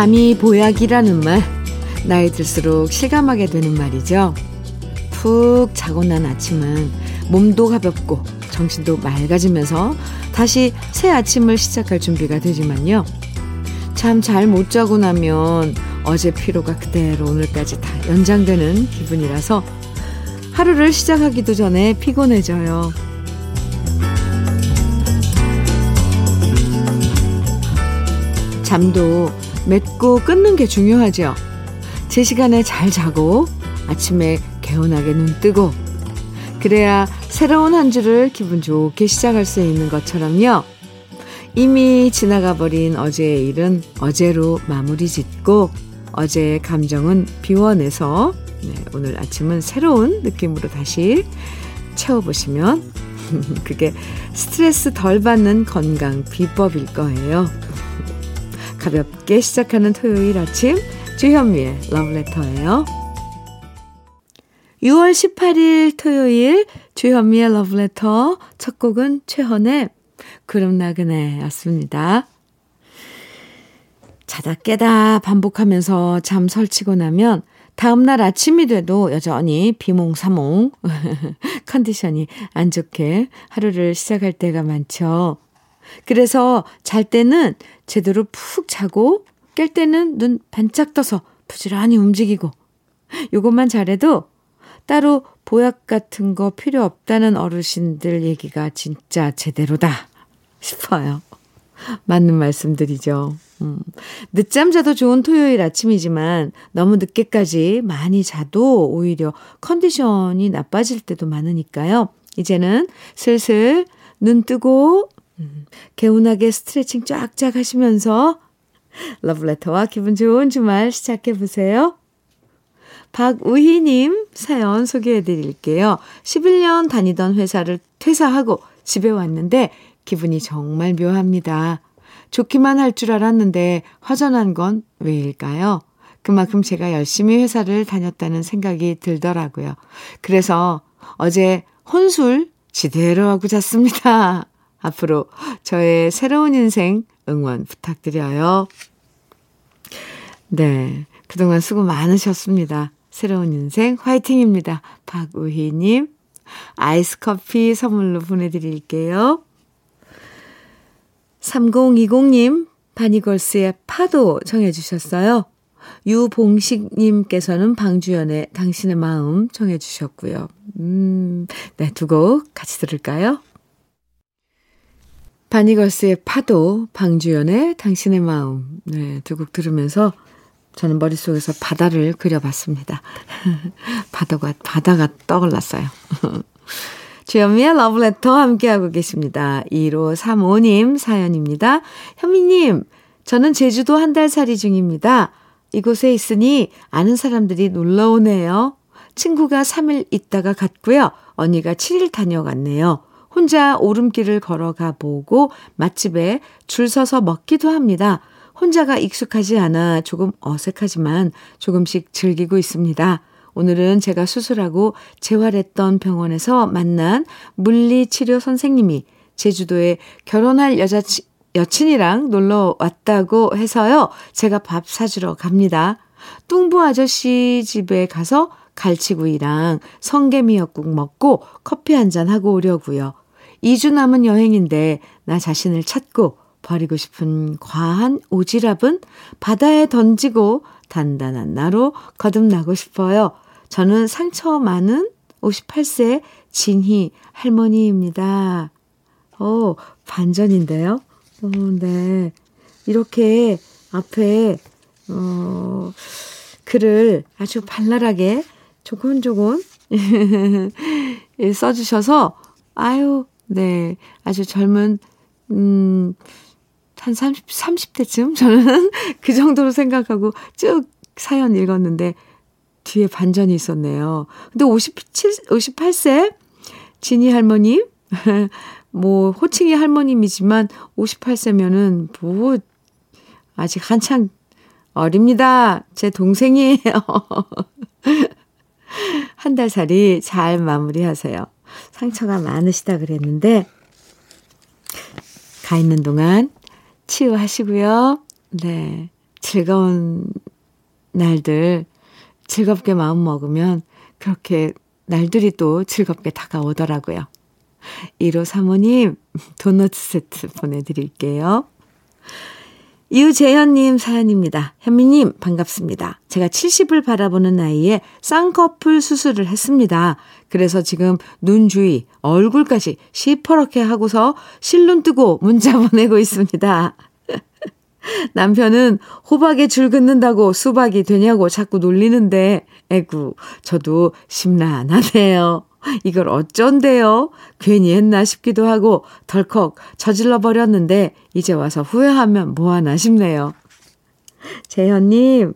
잠이 보약이라는 말, 나이 들수록 실감하게 되는 말이죠. 푹 자고 난 아침은 몸도 가볍고 정신도 맑아지면서 다시 새 아침을 시작할 준비가 되지만요. 참잘못 자고 나면 어제 피로가 그대로 오늘까지 다 연장되는 기분이라서 하루를 시작하기도 전에 피곤해져요. 잠도 맺고 끊는 게 중요하죠. 제 시간에 잘 자고 아침에 개운하게 눈 뜨고 그래야 새로운 한 주를 기분 좋게 시작할 수 있는 것처럼요. 이미 지나가 버린 어제의 일은 어제로 마무리 짓고 어제의 감정은 비워내서 네, 오늘 아침은 새로운 느낌으로 다시 채워보시면 그게 스트레스 덜 받는 건강 비법일 거예요. 가볍게 시작하는 토요일 아침 주현미의 러브레터예요. 6월 18일 토요일 주현미의 러브레터 첫 곡은 최헌의 구름 나그네 였습니다. 자다 깨다 반복하면서 잠 설치고 나면 다음날 아침이 돼도 여전히 비몽사몽 컨디션이 안 좋게 하루를 시작할 때가 많죠. 그래서 잘 때는 제대로 푹 자고 깰 때는 눈 반짝 떠서 부지런히 움직이고 요것만 잘해도 따로 보약 같은 거 필요 없다는 어르신들 얘기가 진짜 제대로다 싶어요. 맞는 말씀들이죠. 음, 늦잠 자도 좋은 토요일 아침이지만 너무 늦게까지 많이 자도 오히려 컨디션이 나빠질 때도 많으니까요. 이제는 슬슬 눈 뜨고 음, 개운하게 스트레칭 쫙쫙 하시면서 러브레터와 기분 좋은 주말 시작해 보세요. 박우희님 사연 소개해 드릴게요. 11년 다니던 회사를 퇴사하고 집에 왔는데 기분이 정말 묘합니다. 좋기만 할 줄 알았는데 화전한 건 왜일까요? 그만큼 제가 열심히 회사를 다녔다는 생각이 들더라고요. 그래서 어제 혼술 지대로 하고 잤습니다. 앞으로 저의 새로운 인생 응원 부탁드려요. 네. 그동안 수고 많으셨습니다. 새로운 인생 화이팅입니다. 박우희님, 아이스 커피 선물로 보내드릴게요. 3020님, 바니걸스의 파도 청해주셨어요. 유봉식님께서는 방주연의 당신의 마음 청해주셨고요. 음, 네, 두 곡 같이 들을까요? 바니걸스의 파도, 방주연의 당신의 마음. 네, 두 곡 들으면서 저는 머릿속에서 바다를 그려봤습니다. 바다가, 바다가 떠올랐어요. 주현미의 러브레터 함께하고 계십니다. 1535님 사연입니다. 현미님, 저는 제주도 한 달 살이 중입니다. 이곳에 있으니 아는 사람들이 놀러 오네요. 친구가 3일 있다가 갔고요. 언니가 7일 다녀갔네요. 혼자 오름길을 걸어가 보고 맛집에 줄 서서 먹기도 합니다. 혼자가 익숙하지 않아 조금 어색하지만 조금씩 즐기고 있습니다. 오늘은 제가 수술하고 재활했던 병원에서 만난 물리치료 선생님이 제주도에 결혼할 여자 여친이랑 놀러 왔다고 해서요. 제가 밥 사주러 갑니다. 뚱보 아저씨 집에 가서 갈치구이랑 성게미역국 먹고 커피 한 잔 하고 오려고요. 2주 남은 여행인데 나 자신을 찾고 버리고 싶은 과한 오지랖은 바다에 던지고 단단한 나로 거듭나고 싶어요. 저는 상처 많은 58세 진희 할머니입니다. 어, 반전인데요? 어, 네. 이렇게 앞에, 어, 글을 아주 발랄하게 조곤조곤 써주셔서, 아유, 네. 아주 젊은, 음, 한 30, 30대쯤? 저는 그 정도로 생각하고 쭉 사연 읽었는데, 뒤에 반전이 있었네요. 근데 57, 58세 진희 할머님, 뭐, 호칭이 할머님이지만 58세면은 뭐, 아직 한창 어립니다. 제 동생이에요. 한 달 살이 잘 마무리하세요. 상처가 많으시다 그랬는데, 가 있는 동안 치유하시고요. 네. 즐거운 날들 즐겁게 마음 먹으면 그렇게 날들이 또 즐겁게 다가오더라고요. 1호 사모님 도넛 세트 보내드릴게요. 유재현님 사연입니다. 현미님 반갑습니다. 제가 70을 바라보는 나이에 쌍꺼풀 수술을 했습니다. 그래서 지금 눈 주위, 얼굴까지 시퍼렇게 하고서 실눈 뜨고 문자 보내고 있습니다. 남편은 호박에 줄 긋는다고 수박이 되냐고 자꾸 놀리는데, 에구, 저도 심란하네요. 이걸 어쩐대요? 괜히 했나 싶기도 하고 덜컥 저질러 버렸는데 이제 와서 후회하면 뭐하나 싶네요. 재현님,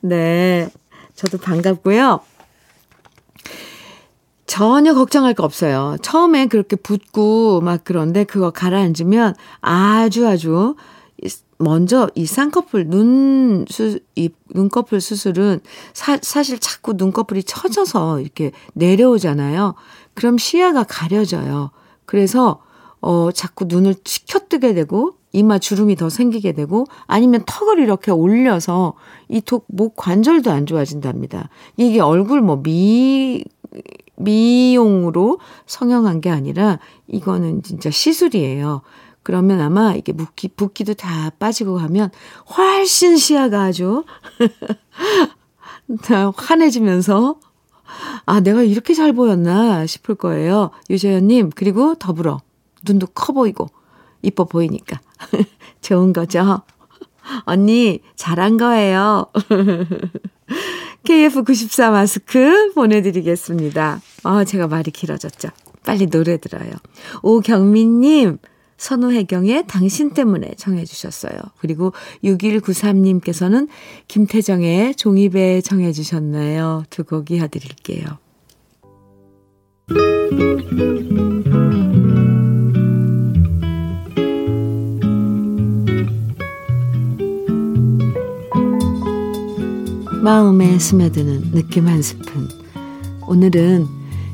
네. 저도 반갑고요. 전혀 걱정할 거 없어요. 처음에 그렇게 붓고 막 그런데 그거 가라앉으면 아주 아주 먼저 이 쌍꺼풀 눈 수, 이 눈꺼풀 수술은 사, 사실 자꾸 눈꺼풀이 처져서 이렇게 내려오잖아요. 그럼 시야가 가려져요. 그래서 어 자꾸 눈을 치켜뜨게 되고 이마 주름이 더 생기게 되고 아니면 턱을 이렇게 올려서 이 목 관절도 안 좋아진답니다. 이게 얼굴 뭐 미 미용으로 성형한 게 아니라 이거는 진짜 시술이에요. 그러면 아마 이게 붓기, 붓기도 다 빠지고 하면 훨씬 시야가 아주 환해지면서 아, 내가 이렇게 잘 보였나 싶을 거예요. 유재현님, 그리고 더불어 눈도 커 보이고 이뻐 보이니까. 좋은 거죠? 언니, 잘한 거예요. KF94 마스크 보내드리겠습니다. 아, 제가 말이 길어졌죠. 빨리 노래 들어요. 오경민님, 선우혜경의 당신 때문에 정해 주셨어요. 그리고 6193님께서는 김태정의 종이배 정해 주셨나요? 두 곡 이어드릴게요. 마음에 스며드는 느낌 한 스푼. 오늘은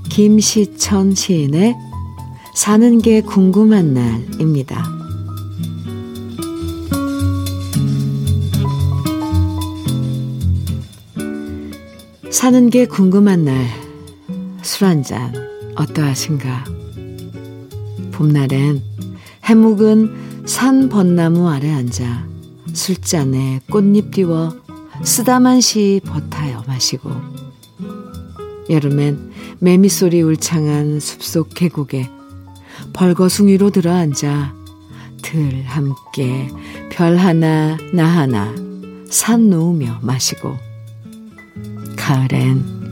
김시천 시인의 사는 게 궁금한 날입니다. 사는 게 궁금한 날, 술 한 잔 어떠하신가? 봄날엔 해묵은 산 벚나무 아래 앉아 술잔에 꽃잎 띄워 쓰다만 시 버타여 마시고 여름엔 매미 소리 울창한 숲속 계곡에 벌거숭이로 들어앉아 들 함께 별 하나 나 하나 산 놓으며 마시고. 가을엔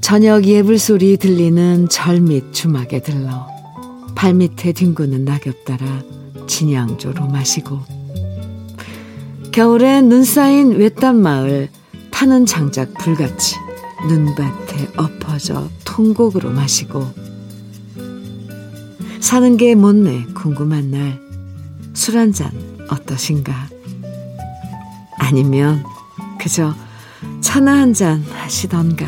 저녁 예불 소리 들리는 절밑 주막에 들러 발밑에 뒹구는 낙엽 따라 진양조로 마시고. 겨울엔 눈 쌓인 외딴 마을 타는 장작 불같이 눈밭에 엎어져 통곡으로 마시고 사는 게 못내 궁금한 날 술 한 잔 어떠신가? 아니면 그저 차나 한 잔 하시던가.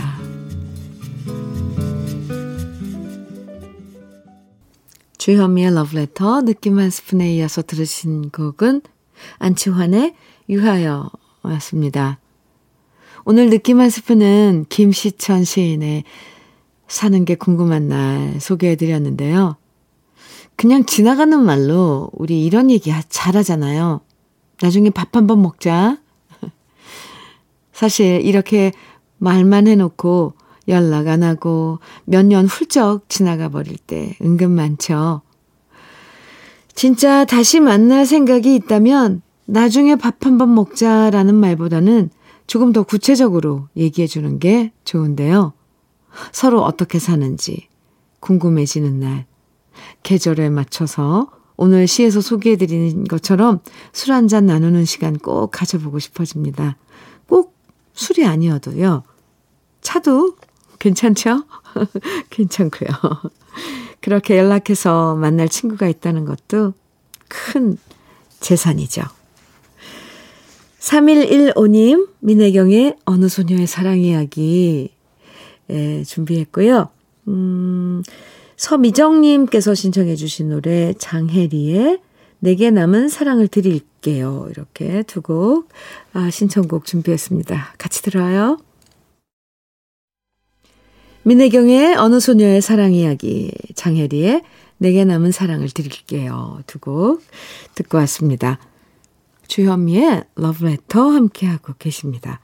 주현미의 러브레터 느낌 한 스푼에 이어서 들으신 곡은 안치환의 유하여였습니다. 오늘 느낌 한 스푼은 김시천 시인의 사는 게 궁금한 날 소개해드렸는데요. 그냥 지나가는 말로 우리 이런 얘기 잘하잖아요. 나중에 밥 한번 먹자. 사실 이렇게 말만 해놓고 연락 안 하고 몇 년 훌쩍 지나가 버릴 때 은근 많죠. 진짜 다시 만날 생각이 있다면 나중에 밥 한번 먹자라는 말보다는 조금 더 구체적으로 얘기해 주는 게 좋은데요. 서로 어떻게 사는지 궁금해지는 날 계절에 맞춰서 오늘 시에서 소개해드린 것처럼 술 한 잔 나누는 시간 꼭 가져보고 싶어집니다. 꼭 술이 아니어도요. 차도 괜찮죠? 괜찮고요. 그렇게 연락해서 만날 친구가 있다는 것도 큰 재산이죠. 3115님, 민혜경의 어느 소녀의 사랑 이야기 예, 준비했고요. 음, 서미정님께서 신청해 주신 노래 장혜리의 내게 남은 사랑을 드릴 드릴게요. 이렇게 두 곡, 아, 신청곡 준비했습니다. 같이 들어요. 민혜경의 어느 소녀의 사랑 이야기, 장혜리의 내게 남은 사랑을 드릴게요. 두 곡 듣고 왔습니다. 주현미의 러브레터 함께하고 계십니다.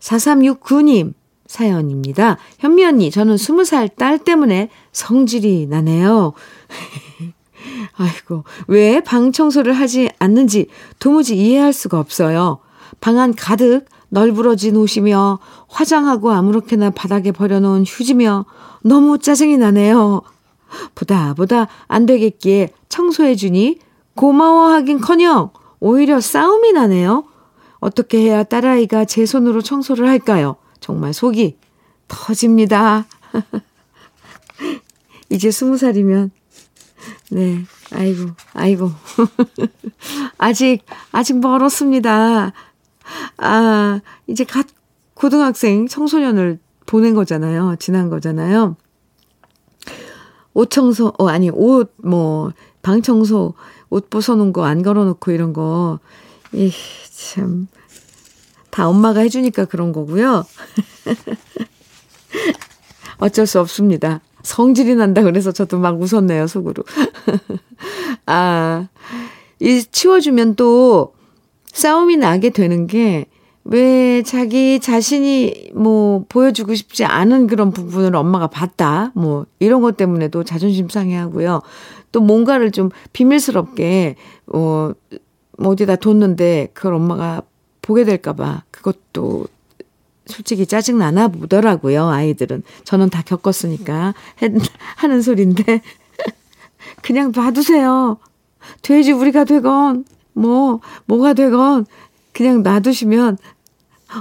4369님 사연입니다. 현미 언니, 저는 20살 딸 때문에 성질이 나네요. 아이고, 왜 방 청소를 하지 않는지 도무지 이해할 수가 없어요. 방 안 가득 널브러진 옷이며 화장하고 아무렇게나 바닥에 버려놓은 휴지며 너무 짜증이 나네요. 보다 보다 안 되겠기에 청소해주니 고마워하긴 커녕 오히려 싸움이 나네요. 어떻게 해야 딸아이가 제 손으로 청소를 할까요? 정말 속이 터집니다. 이제 스무 살이면, 네, 아이고, 아이고. 아직, 아직 멀었습니다. 아, 이제 갓 고등학생 청소년을 보낸 거잖아요. 지난 거잖아요. 옷 청소, 어, 아니, 옷, 뭐, 방 청소, 옷 벗어놓은 거 안 걸어놓고 이런 거. 이, 참. 다 엄마가 해주니까 그런 거고요. 어쩔 수 없습니다. 성질이 난다 그래서 저도 막 웃었네요, 속으로. 아, 이 치워주면 또 싸움이 나게 되는 게 왜 자기 자신이 뭐 보여주고 싶지 않은 그런 부분을 엄마가 봤다. 뭐 이런 것 때문에도 자존심 상해 하고요. 또 뭔가를 좀 비밀스럽게 어 어디다 뒀는데 그걸 엄마가 보게 될까봐 그것도 솔직히 짜증 나나 보더라고요, 아이들은. 저는 다 겪었으니까 하는 소리인데. 그냥 놔두세요. 돼지 우리가 되건, 뭐, 뭐가 되건, 그냥 놔두시면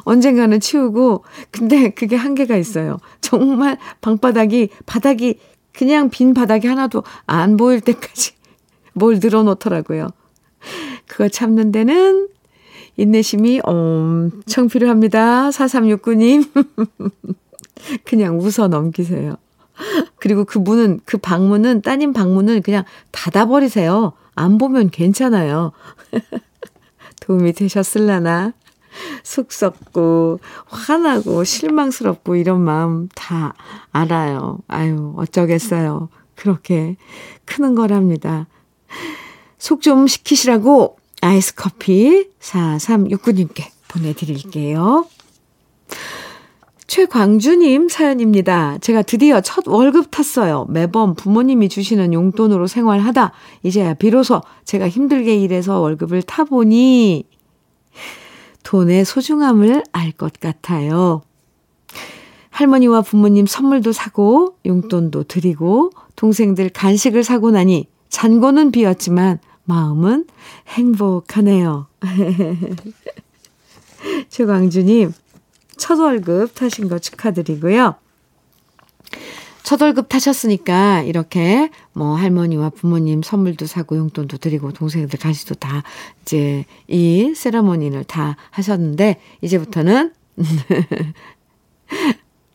언젠가는 치우고, 근데 그게 한계가 있어요. 정말 방바닥이, 바닥이, 그냥 빈 바닥이 하나도 안 보일 때까지 뭘 늘어놓더라고요. 그거 참는 데는 인내심이 엄청 필요합니다. 4369님. 그냥 웃어 넘기세요. 그리고 그 문은, 그 방문은, 따님 방문은 그냥 닫아버리세요. 안 보면 괜찮아요. 도움이 되셨을라나? 속 썩고, 화나고, 실망스럽고, 이런 마음 다 알아요. 아유, 어쩌겠어요. 그렇게 크는 거랍니다. 속좀 식히시라고 아이스 커피 4369님께 보내드릴게요. 최광주님 사연입니다. 제가 드디어 첫 월급 탔어요. 매번 부모님이 주시는 용돈으로 생활하다 이제야 비로소 제가 힘들게 일해서 월급을 타보니 돈의 소중함을 알 것 같아요. 할머니와 부모님 선물도 사고 용돈도 드리고 동생들 간식을 사고 나니 잔고는 비었지만 마음은 행복하네요. 최광주님, 첫 월급 타신 거 축하드리고요. 첫 월급 타셨으니까 이렇게 뭐 할머니와 부모님 선물도 사고 용돈도 드리고 동생들 간식도 다 이제 이 세라모니를 다 하셨는데 이제부터는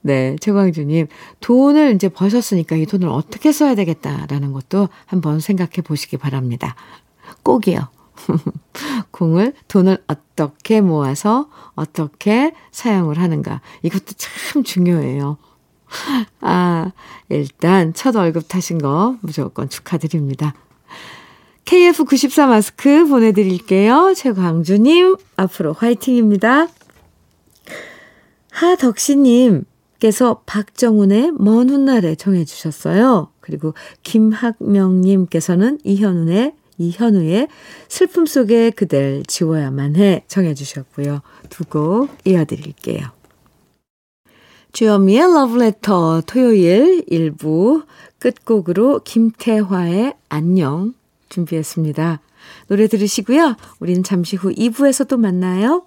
네, 최광주님 돈을 이제 버셨으니까 이 돈을 어떻게 써야 되겠다라는 것도 한번 생각해 보시기 바랍니다. 꼭이요. 공을, 돈을 어떻게 모아서 어떻게 사용을 하는가. 이것도 참 중요해요. 아, 일단 첫 월급 타신 거 무조건 축하드립니다. KF94 마스크 보내드릴게요. 최광주님, 앞으로 화이팅입니다. 하덕시님 께서 박정훈의 먼 훗날에 정해 주셨어요. 그리고 김학명 님께서는 이현운의 이현우의 슬픔 속에 그댈 지워야만 해 정해 주셨고요. 두 곡 이어드릴게요. 주현미의 러브레터 토요일 1부 끝곡으로 김태화의 안녕 준비했습니다. 노래 들으시고요. 우린 잠시 후 2부에서 또 만나요.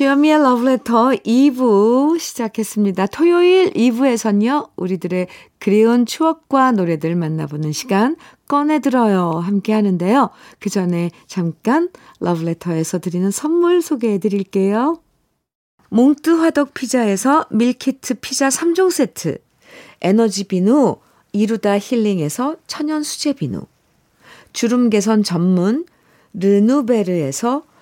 주현미의 Letter 2부 시작했습니다. 토요일 2부에선요, 우리들의 그리운 추억과 노래들 만나보는 시간 꺼내들어요. 함께 하는데요. 그 전에 잠깐 Letter에서 드리는 선물 소개해 드릴게요. 몽뜨 화덕 피자에서 밀키트 피자 3종 세트, 에너지 비누 이루다 힐링에서 천연 수제 비누, 주름 개선 전문 르누베르에서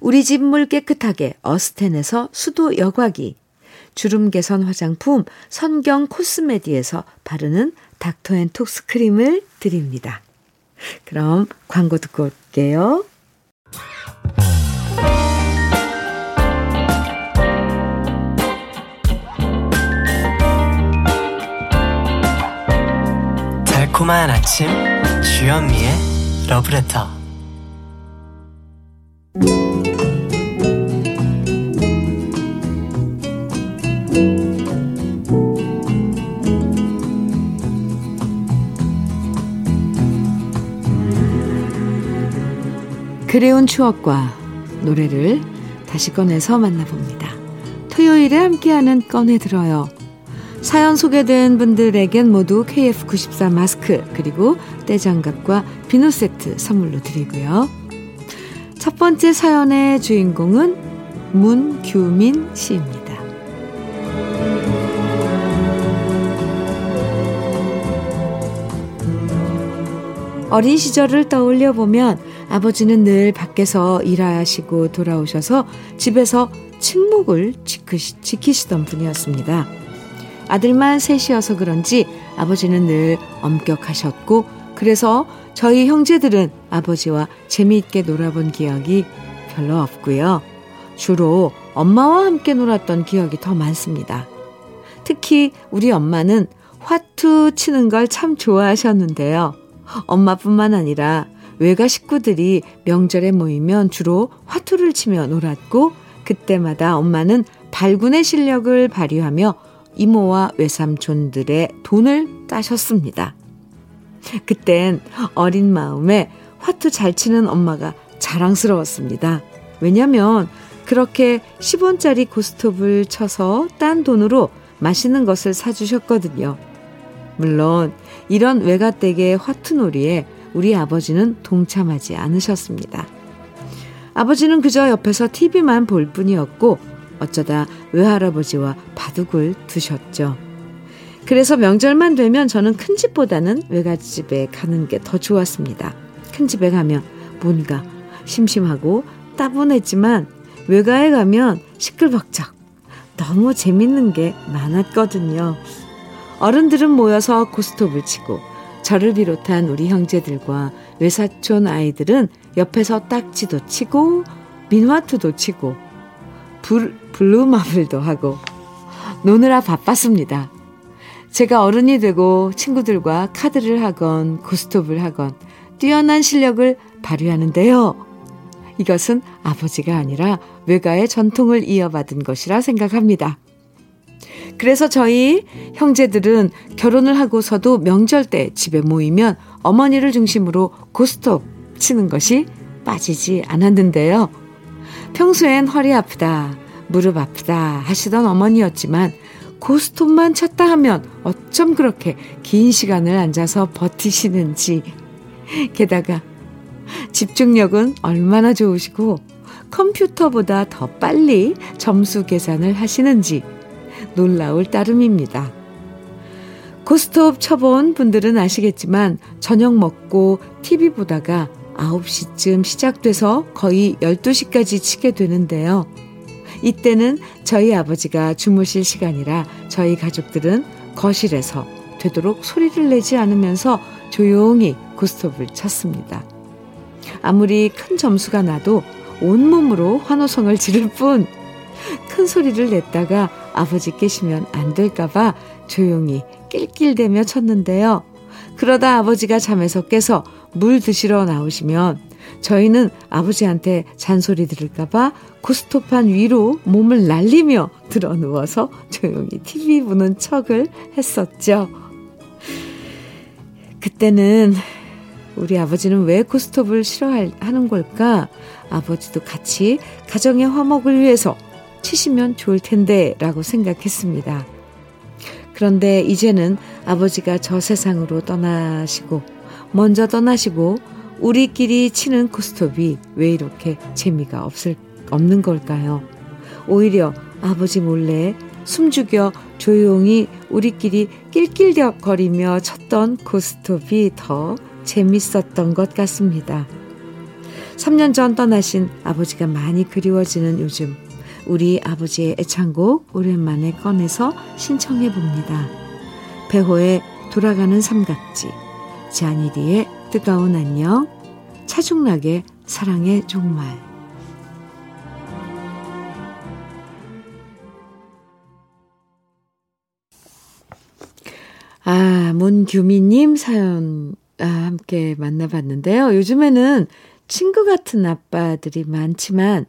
우리 집 물 깨끗하게 어스텐에서 수도 여과기, 주름 개선 화장품 선경 코스메디에서 바르는 닥터앤톡스 크림을 드립니다. 그럼 광고 듣고 올게요. 달콤한 아침 주현미의 러브레터 그리운 추억과 노래를 다시 꺼내서 만나봅니다. 토요일에 함께하는 꺼내들어요. 사연 소개된 분들에겐 모두 KF94 마스크 그리고 떼장갑과 비누 세트 선물로 드리고요. 첫 번째 사연의 주인공은 문규민 씨입니다. 어린 시절을 떠올려 보면 아버지는 늘 밖에서 일하시고 돌아오셔서 집에서 침묵을 지키시 던 분이었습니다. 아들만 셋이어서 그런지 아버지는 늘 엄격하셨고 그래서 저희 형제들은 아버지와 재미있게 놀아본 기억이 별로 없고요. 주로 엄마와 함께 놀았던 기억이 더 많습니다. 특히 우리 엄마는 화투 치는 걸 참 좋아하셨는데요. 엄마뿐만 아니라 외가 식구들이 명절에 모이면 주로 화투를 치며 놀았고 그때마다 엄마는 발군의 실력을 발휘하며 이모와 외삼촌들의 돈을 따셨습니다. 그땐 어린 마음에 화투 잘 치는 엄마가 자랑스러웠습니다. 왜냐면 그렇게 10원짜리 고스톱을 쳐서 딴 돈으로 맛있는 것을 사주셨거든요. 물론 이런 외가댁의 화투놀이에 우리 아버지는 동참하지 않으셨습니다. 아버지는 그저 옆에서 TV만 볼 뿐이었고 어쩌다 외할아버지와 바둑을 두셨죠. 그래서 명절만 되면 저는 큰 집보다는 외갓집에 가는 게 더 좋았습니다. 큰 집에 가면 뭔가 심심하고 따분했지만 외가에 가면 시끌벅적 너무 재밌는 게 많았거든요. 어른들은 모여서 고스톱을 치고 저를 비롯한 우리 형제들과 외사촌 아이들은 옆에서 딱지도 치고 민화투도 치고 불, 블루마블도 하고 노느라 바빴습니다. 제가 어른이 되고 친구들과 카드를 하건 고스톱을 하건 뛰어난 실력을 발휘하는데요. 이것은 아버지가 아니라 외가의 전통을 이어받은 것이라 생각합니다. 그래서 저희 형제들은 결혼을 하고서도 명절 때 집에 모이면 어머니를 중심으로 고스톱 치는 것이 빠지지 않았는데요. 평소엔 허리 아프다, 무릎 아프다 하시던 어머니였지만 고스톱만 쳤다 하면 어쩜 그렇게 긴 시간을 앉아서 버티시는지. 게다가 집중력은 얼마나 좋으시고 컴퓨터보다 더 빨리 점수 계산을 하시는지 놀라울 따름입니다. 고스톱 쳐본 분들은 아시겠지만 저녁 먹고 TV 보다가 9시쯤 시작돼서 거의 12시까지 치게 되는데요. 이때는 저희 아버지가 주무실 시간이라 저희 가족들은 거실에서 되도록 소리를 내지 않으면서 조용히 고스톱을 쳤습니다. 아무리 큰 점수가 나도 온몸으로 환호성을 지를 뿐 큰 소리를 냈다가 아버지 깨시면 안 될까봐 조용히 낄낄대며 쳤는데요. 그러다 아버지가 잠에서 깨서 물 드시러 나오시면 저희는 아버지한테 잔소리 들을까봐 고스톱판 위로 몸을 날리며 들어 누워서 조용히 TV 보는 척을 했었죠. 그때는 우리 아버지는 왜 고스톱을 싫어하는 걸까? 아버지도 같이 가정의 화목을 위해서 치시면 좋을 텐데 라고 생각했습니다. 그런데 이제는 아버지가 저 세상으로 떠나시고 먼저 떠나시고 우리끼리 치는 코스톱이 왜 이렇게 재미가 없을, 없는 걸까요? 오히려 아버지 몰래 숨죽여 조용히 우리끼리 낄낄거리며 쳤던 고스톱이 더 재밌었던 것 같습니다. 3년 전 떠나신 아버지가 많이 그리워지는 요즘 우리 아버지의 애창곡 오랜만에 꺼내서 신청해 봅니다. 배호의 돌아가는 삼각지 자니디의 뜨거운 안녕, 차중락의 사랑의 종말. 아, 문규미님 사연 아, 함께 만나봤는데요. 요즘에는 친구 같은 아빠들이 많지만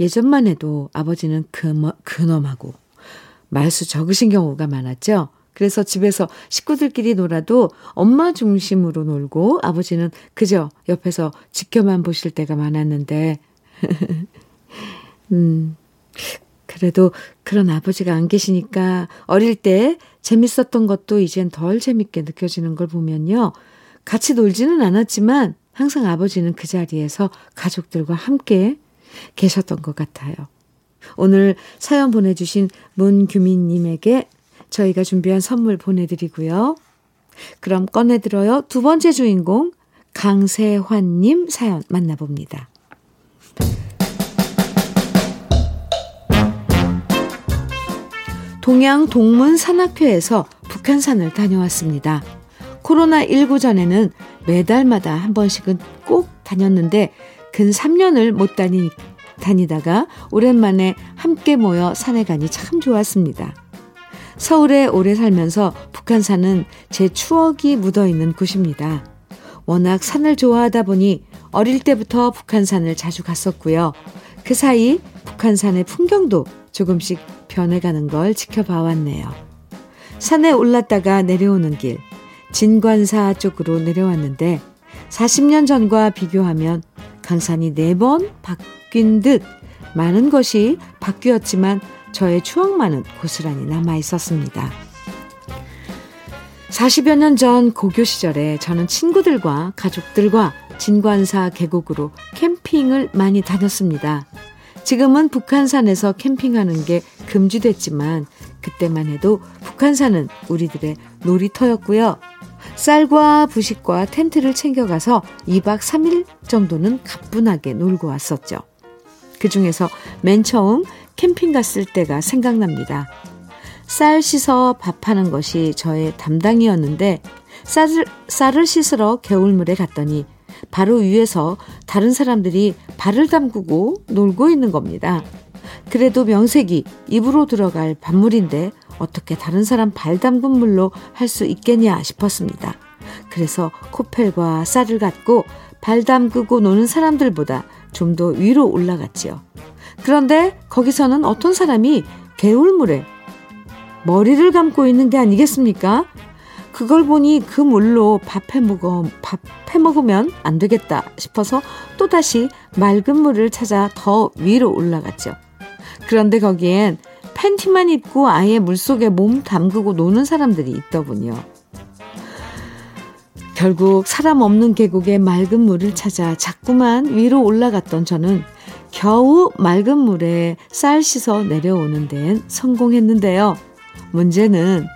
예전만 해도 아버지는 그, 그놈하고 말수 적으신 경우가 많았죠. 그래서 집에서 식구들끼리 놀아도 엄마 중심으로 놀고 아버지는 그저 옆에서 지켜만 보실 때가 많았는데, 음, 그래도 그런 아버지가 안 계시니까 어릴 때 재밌었던 것도 이젠 덜 재밌게 느껴지는 걸 보면요. 같이 놀지는 않았지만 항상 아버지는 그 자리에서 가족들과 함께 계셨던 것 같아요. 오늘 사연 보내주신 문규민님에게 저희가 준비한 선물 보내드리고요. 그럼 꺼내들어요. 두 번째 주인공 강세환님 사연 만나봅니다. 동양 동문 산악회에서 북한산을 다녀왔습니다. 코로나19 전에는 매달마다 한 번씩은 꼭 다녔는데 근 3년을 못 다니, 다니다가 오랜만에 함께 모여 산에 가니 참 좋았습니다. 서울에 오래 살면서 북한산은 제 추억이 묻어 있는 곳입니다. 워낙 산을 좋아하다 보니 어릴 때부터 북한산을 자주 갔었고요. 그 사이 북한산의 풍경도 조금씩 변해가는 걸 지켜봐 왔네요. 산에 올랐다가 내려오는 길, 진관사 쪽으로 내려왔는데 40년 전과 비교하면 강산이 네 번 바뀐 듯 많은 것이 바뀌었지만 저의 추억만은 고스란히 남아 있었습니다. 40여 년 전 고교 시절에 저는 친구들과 가족들과 진관사 계곡으로 캠핑을 많이 다녔습니다. 지금은 북한산에서 캠핑하는 게 금지됐지만 그때만 해도 북한산은 우리들의 놀이터였고요. 쌀과 부식과 텐트를 챙겨가서 2박 3일 정도는 가뿐하게 놀고 왔었죠. 그 중에서 맨 처음 캠핑 갔을 때가 생각납니다. 쌀 씻어 밥하는 것이 저의 담당이었는데 쌀을, 쌀을 씻으러 개울물에 갔더니 바로 위에서 다른 사람들이 발을 담그고 놀고 있는 겁니다. 그래도 명색이 입으로 들어갈 밥물인데 어떻게 다른 사람 발 담근 물로 할 수 있겠냐 싶었습니다. 그래서 코펠과 쌀을 갖고 발 담그고 노는 사람들보다 좀 더 위로 올라갔지요. 그런데 거기서는 어떤 사람이 개울물에 머리를 감고 있는 게 아니겠습니까? 그걸 보니 그 물로 밥 해 먹어, 밥 해 먹으면 안 되겠다 싶어서 또다시 맑은 물을 찾아 더 위로 올라갔죠. 그런데 거기엔 팬티만 입고 아예 물속에 몸 담그고 노는 사람들이 있더군요. 결국 사람 없는 계곡에 맑은 물을 찾아 자꾸만 위로 올라갔던 저는 겨우 맑은 물에 쌀 씻어 내려오는 데엔 성공했는데요. 문제는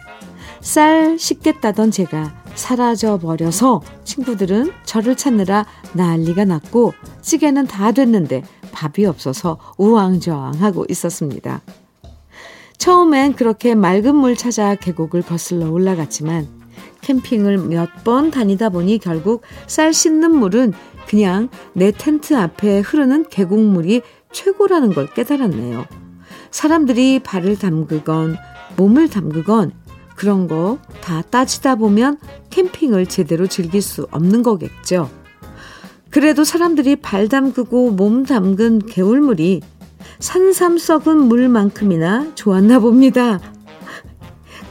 쌀 씻겠다던 제가 사라져 버려서 친구들은 저를 찾느라 난리가 났고 찌개는 다 됐는데 밥이 없어서 우왕좌왕하고 있었습니다. 처음엔 그렇게 맑은 물 찾아 계곡을 거슬러 올라갔지만 캠핑을 몇 번 다니다 보니 결국 쌀 씻는 물은 그냥 내 텐트 앞에 흐르는 계곡물이 최고라는 걸 깨달았네요. 사람들이 발을 담그건 몸을 담그건 그런 거 다 따지다 보면 캠핑을 제대로 즐길 수 없는 거겠죠. 그래도 사람들이 발 담그고 몸 담근 개울물이 산삼 썩은 물만큼이나 좋았나 봅니다.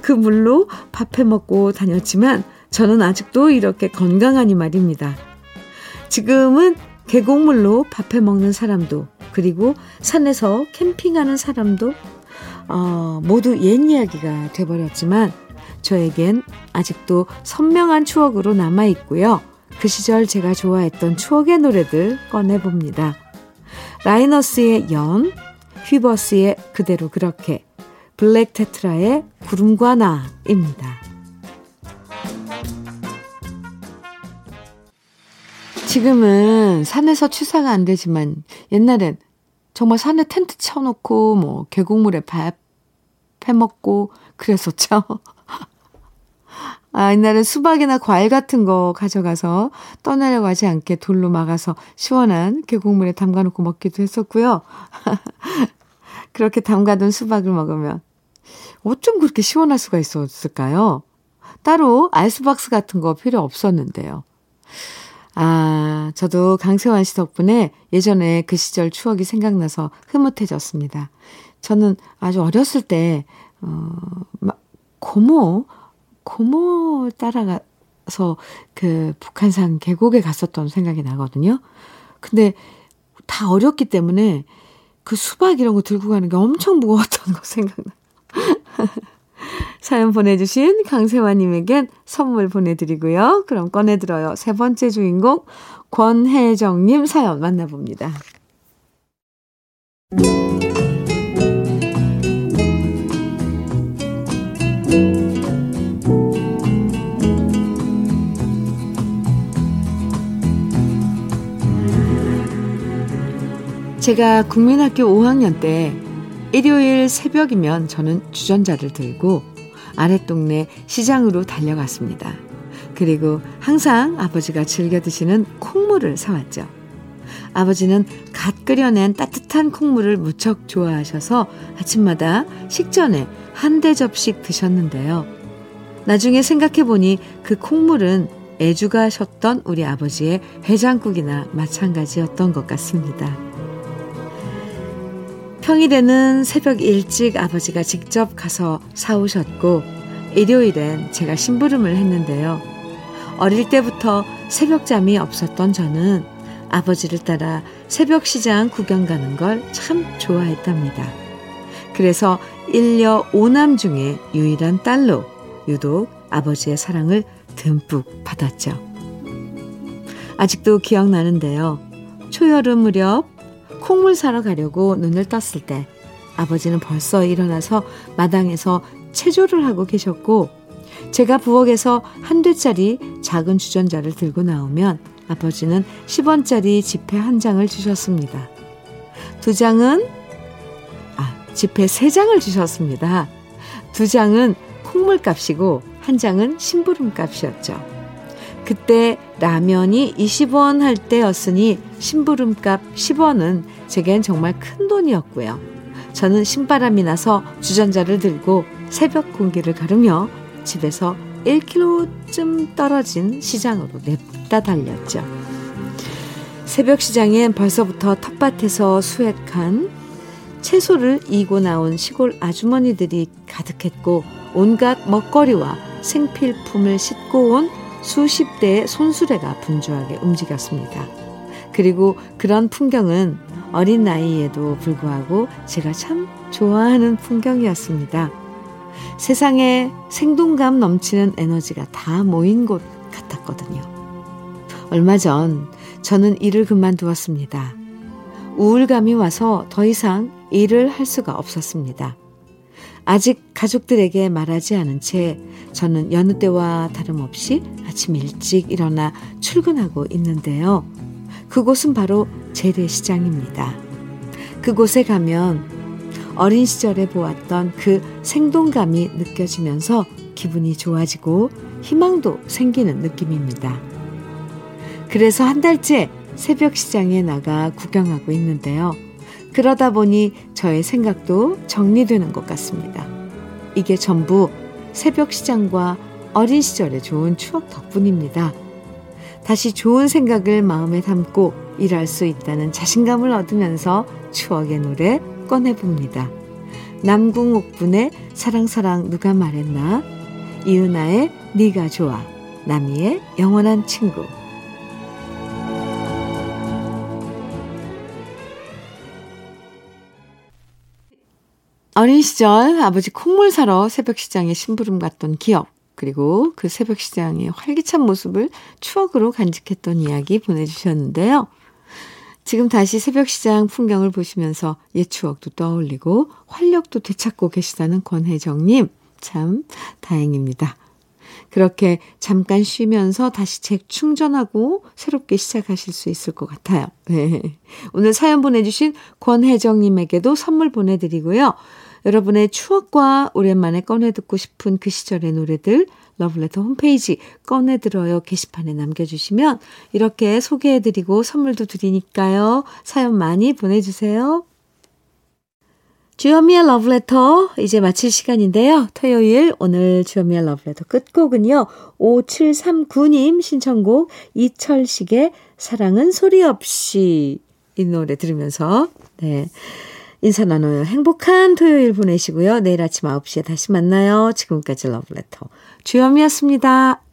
그 물로 밥해 먹고 다녔지만 저는 아직도 이렇게 건강하니 말입니다. 지금은 계곡물로 밥해 먹는 사람도 그리고 산에서 캠핑하는 사람도 어, 모두 옛 이야기가 돼버렸지만 저에겐 아직도 선명한 추억으로 남아 있고요. 그 시절 제가 좋아했던 추억의 노래들 꺼내봅니다. 라이너스의 연, 휘버스의 그대로 그렇게, 블랙 테트라의 구름과 나입니다. 지금은 산에서 취사가 안 되지만 옛날엔 정말 산에 텐트 쳐놓고 뭐 계곡물에 밥 해먹고 그랬었죠. 아, 옛날에 수박이나 과일 같은 거 가져가서 떠내려가지 않게 돌로 막아서 시원한 계곡물에 담가놓고 먹기도 했었고요. 그렇게 담가둔 수박을 먹으면 어쩜 그렇게 시원할 수가 있었을까요? 따로 아이스박스 같은 거 필요 없었는데요. 아, 저도 강세환 씨 덕분에 예전에 그 시절 추억이 생각나서 흐뭇해졌습니다. 저는 아주 어렸을 때, 어, 막, 고모, 고모 따라가서 그 북한산 계곡에 갔었던 생각이 나거든요. 근데 다 어렸기 때문에 그 수박 이런 거 들고 가는 게 엄청 무거웠던 거 생각나. 사연 보내주신 강세화님에겐 선물 보내드리고요. 그럼 꺼내들어요. 세 번째 주인공 권혜정님 사연 만나봅니다. 제가 국민학교 5학년 때 일요일 새벽이면 저는 주전자를 들고 아랫동네 시장으로 달려갔습니다. 그리고 항상 아버지가 즐겨 드시는 콩물을 사왔죠. 아버지는 갓 끓여낸 따뜻한 콩물을 무척 좋아하셔서 아침마다 식전에 한 대접씩 드셨는데요. 나중에 생각해보니 그 콩물은 애주가 셨던 우리 아버지의 해장국이나 마찬가지였던 것 같습니다. 평일에는 새벽 일찍 아버지가 직접 가서 사오셨고, 일요일엔 제가 심부름을 했는데요. 어릴 때부터 새벽잠이 없었던 저는 아버지를 따라 새벽 시장 구경 가는 걸 참 좋아했답니다. 그래서 일녀 오남 중에 유일한 딸로 유독 아버지의 사랑을 듬뿍 받았죠. 아직도 기억나는데요. 초여름 무렵 콩물 사러 가려고 눈을 떴을 때 아버지는 벌써 일어나서 마당에서 체조를 하고 계셨고 제가 부엌에서 한 대짜리 작은 주전자를 들고 나오면 아버지는 10원짜리 지폐 한 장을 주셨습니다. 두 장은 아, 지폐 세 장을 주셨습니다. 두 장은 콩물 값이고 한 장은 심부름 값이었죠. 그때 라면이 20원 할 때였으니 심부름값 10원은 제겐 정말 큰 돈이었고요. 저는 신바람이 나서 주전자를 들고 새벽 공기를 가르며 집에서 1km쯤 떨어진 시장으로 냅다 달렸죠. 새벽 시장엔 벌써부터 텃밭에서 수확한 채소를 이고 나온 시골 아주머니들이 가득했고 온갖 먹거리와 생필품을 싣고 온 수십 대의 손수레가 분주하게 움직였습니다. 그리고 그런 풍경은 어린 나이에도 불구하고 제가 참 좋아하는 풍경이었습니다. 세상에 생동감 넘치는 에너지가 다 모인 곳 같았거든요. 얼마 전 저는 일을 그만두었습니다. 우울감이 와서 더 이상 일을 할 수가 없었습니다. 아직 가족들에게 말하지 않은 채 저는 여느 때와 다름없이 아침 일찍 일어나 출근하고 있는데요. 그곳은 바로 재래시장입니다. 그곳에 가면 어린 시절에 보았던 그 생동감이 느껴지면서 기분이 좋아지고 희망도 생기는 느낌입니다. 그래서 한 달째 새벽 시장에 나가 구경하고 있는데요. 그러다 보니 저의 생각도 정리되는 것 같습니다. 이게 전부 새벽 시장과 어린 시절의 좋은 추억 덕분입니다. 다시 좋은 생각을 마음에 담고 일할 수 있다는 자신감을 얻으면서 추억의 노래 꺼내봅니다. 남궁옥분의 사랑사랑 누가 말했나 이은아의 네가 좋아 남이의 영원한 친구 어린 시절 아버지 콩물 사러 새벽시장에 심부름 갔던 기억 그리고 그 새벽시장의 활기찬 모습을 추억으로 간직했던 이야기 보내주셨는데요. 지금 다시 새벽시장 풍경을 보시면서 옛 추억도 떠올리고 활력도 되찾고 계시다는 권혜정님, 참 다행입니다. 그렇게 잠깐 쉬면서 다시 책 충전하고 새롭게 시작하실 수 있을 것 같아요. 네. 오늘 사연 보내주신 권혜정님에게도 선물 보내드리고요. 여러분의 추억과 오랜만에 꺼내 듣고 싶은 그 시절의 노래들 러블레터 홈페이지 꺼내들어요 게시판에 남겨주시면 이렇게 소개해드리고 선물도 드리니까요. 사연 많이 보내주세요. 주현미의 러브레터 이제 마칠 시간인데요. 토요일 오늘 주현미의 러브레터 끝곡은요. 5739님 신청곡 이철식의 사랑은 소리 없이 이 노래 들으면서 네. 인사 나눠요. 행복한 토요일 보내시고요. 내일 아침 9시에 다시 만나요. 지금까지 러브레터 주현미였습니다.